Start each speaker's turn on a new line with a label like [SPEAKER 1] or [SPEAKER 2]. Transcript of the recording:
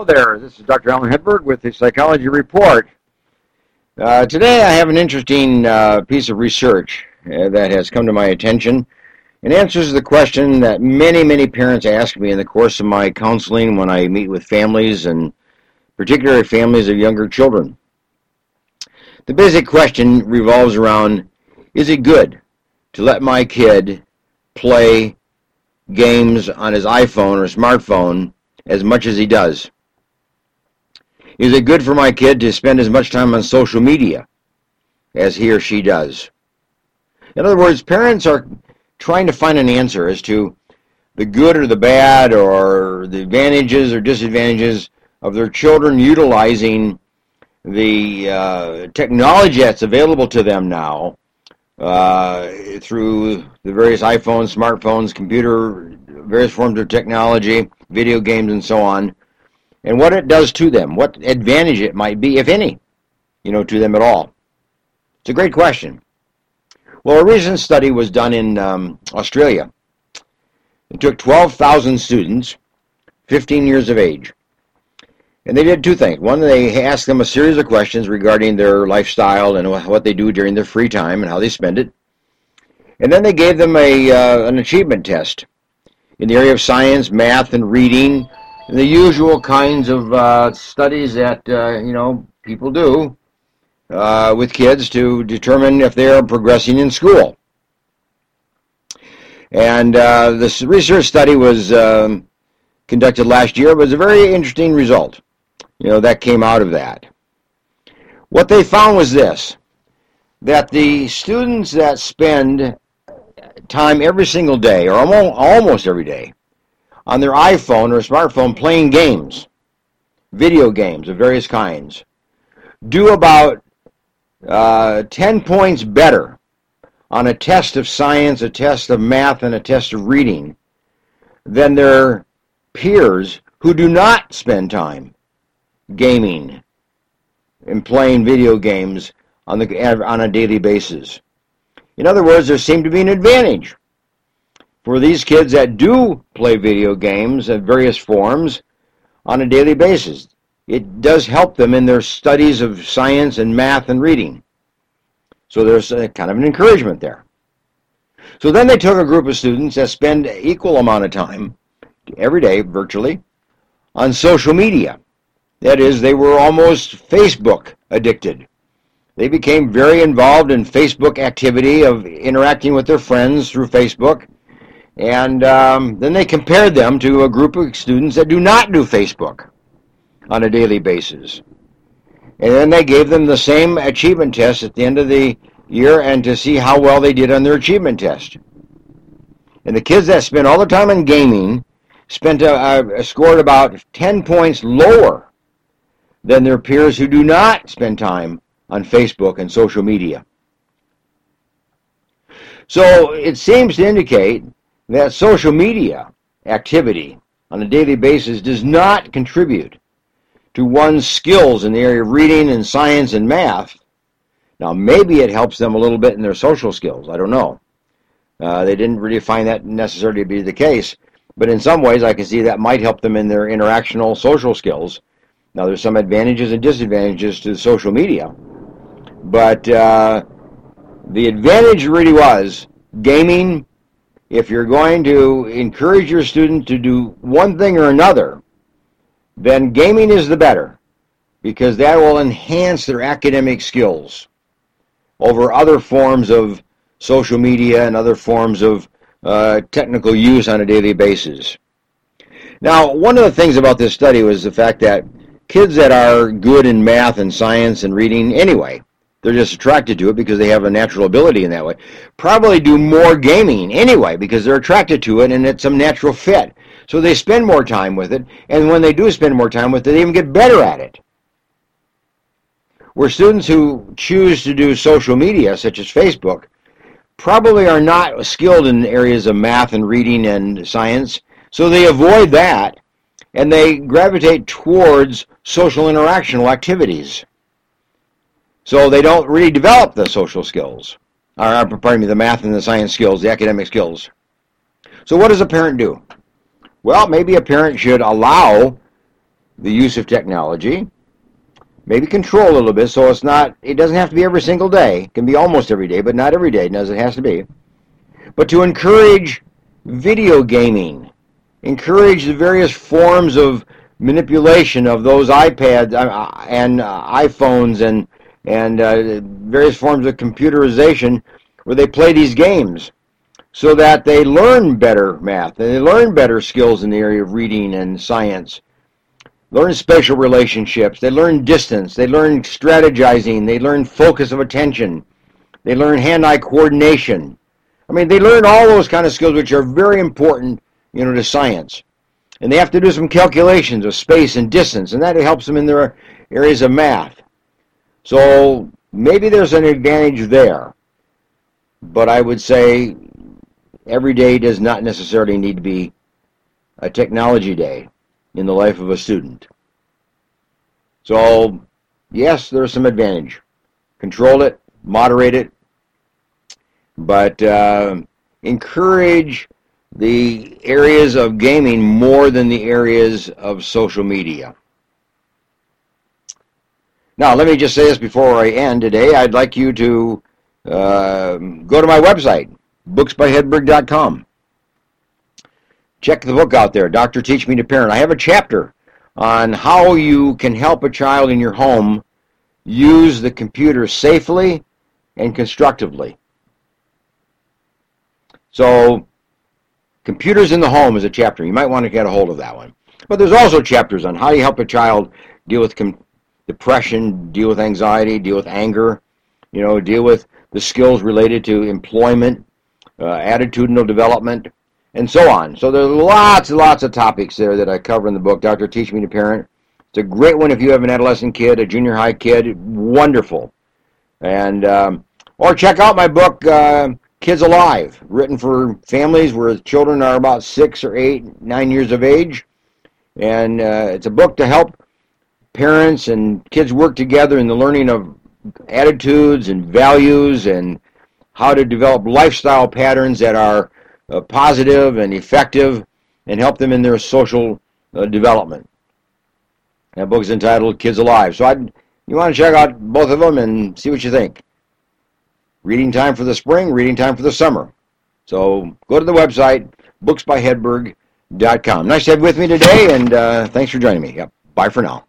[SPEAKER 1] Hello there, this is Dr. Alan Hedberg with the Psychology Report. Uh, today I have an interesting uh, piece of research uh, that has come to my attention and answers the question that many, many parents ask me in the course of my counseling when I meet with families and particularly families of younger children. The basic question revolves around is it good to let my kid play games on his iPhone or smartphone as much as he does? Is it good for my kid to spend as much time on social media as he or she does? In other words, parents are trying to find an answer as to the good or the bad or the advantages or disadvantages of their children utilizing the uh, technology that's available to them now uh, through the various iPhones, smartphones, computer, various forms of technology, video games, and so on, and what it does to them, what advantage it might be, if any, you know, to them at all. It's a great question. Well, a recent study was done in um, Australia. It took 12,000 students, 15 years of age, and they did two things. One, they asked them a series of questions regarding their lifestyle and what they do during their free time and how they spend it. And then they gave them a uh, an achievement test in the area of science, math, and reading, the usual kinds of uh, studies that uh, you know people do uh, with kids to determine if they are progressing in school. And uh, this research study was um, conducted last year. It was a very interesting result you know, that came out of that. What they found was this that the students that spend time every single day, or almost every day, on their iPhone or smartphone playing games, video games of various kinds, do about uh, 10 points better on a test of science, a test of math, and a test of reading than their peers who do not spend time gaming and playing video games on the on a daily basis. In other words, there seemed to be an advantage for these kids that do play video games in various forms on a daily basis. It does help them in their studies of science and math and reading. So there's a kind of an encouragement there. So then they took a group of students that spend equal amount of time every day virtually on social media. That is, they were almost Facebook addicted. They became very involved in Facebook activity of interacting with their friends through Facebook. And um, then they compared them to a group of students that do not do Facebook on a daily basis. And then they gave them the same achievement test at the end of the year and to see how well they did on their achievement test. And the kids that spent all the time in gaming spent a, a, scored about 10 points lower than their peers who do not spend time on Facebook and social media. So it seems to indicate that social media activity on a daily basis does not contribute to one's skills in the area of reading and science and math. Now, maybe it helps them a little bit in their social skills. I don't know. Uh, they didn't really find that necessarily to be the case. But in some ways, I can see that might help them in their interactional social skills now, there's some advantages and disadvantages to social media, but uh, the advantage really was gaming. If you're going to encourage your student to do one thing or another, then gaming is the better because that will enhance their academic skills over other forms of social media and other forms of uh, technical use on a daily basis. Now, one of the things about this study was the fact that kids that are good in math and science and reading anyway, they're just attracted to it because they have a natural ability in that way, probably do more gaming anyway because they're attracted to it and it's some natural fit. So they spend more time with it, and when they do spend more time with it, they even get better at it. Where students who choose to do social media, such as Facebook, probably are not skilled in areas of math and reading and science, so they avoid that and they gravitate towards social interactional activities. So they don't really develop the social skills, or pardon me, the math and the science skills, the academic skills. So what does a parent do? Well, maybe a parent should allow the use of technology, maybe control a little bit so it's not, it doesn't have to be every single day. It can be almost every day, but not every day as it has to be. But to encourage video gaming, encourage the various forms of manipulation of those iPads uh, and uh, iPhones and and uh, various forms of computerization where they play these games so that they learn better math and they learn better skills in the area of reading and science learn spatial relationships they learn distance they learn strategizing they learn focus of attention they learn hand-eye coordination i mean they learn all those kind of skills which are very important you know to science and they have to do some calculations of space and distance, and that helps them in their areas of math. So maybe there's an advantage there, but I would say every day does not necessarily need to be a technology day in the life of a student. So, yes, there's some advantage. Control it, moderate it, but uh, encourage the areas of gaming more than the areas of social media. Now, let me just say this before I end today. I'd like you to uh, go to my website, booksbyhedberg.com. Check the book out there, Doctor Teach Me to Parent. I have a chapter on how you can help a child in your home use the computer safely and constructively. So Computers in the Home is a chapter. You might want to get a hold of that one. But there's also chapters on how you help a child deal with depression, deal with anxiety, deal with anger, you know, deal with the skills related to employment, uh, attitudinal development, and so on. So there's lots and lots of topics there that I cover in the book, Dr. Teach Me to Parent. It's a great one if you have an adolescent kid, a junior high kid. Wonderful. And, um, or check out my book, uh, Kids Alive, written for families where children are about six or eight, nine years of age. And uh, it's a book to help parents and kids work together in the learning of attitudes and values and how to develop lifestyle patterns that are uh, positive and effective and help them in their social uh, development. That book is entitled Kids Alive. So I'd, you want to check out both of them and see what you think. Reading time for the spring, reading time for the summer. So go to the website, booksbyhedberg.com. Nice to have you with me today, and uh, thanks for joining me. Yep. Bye for now.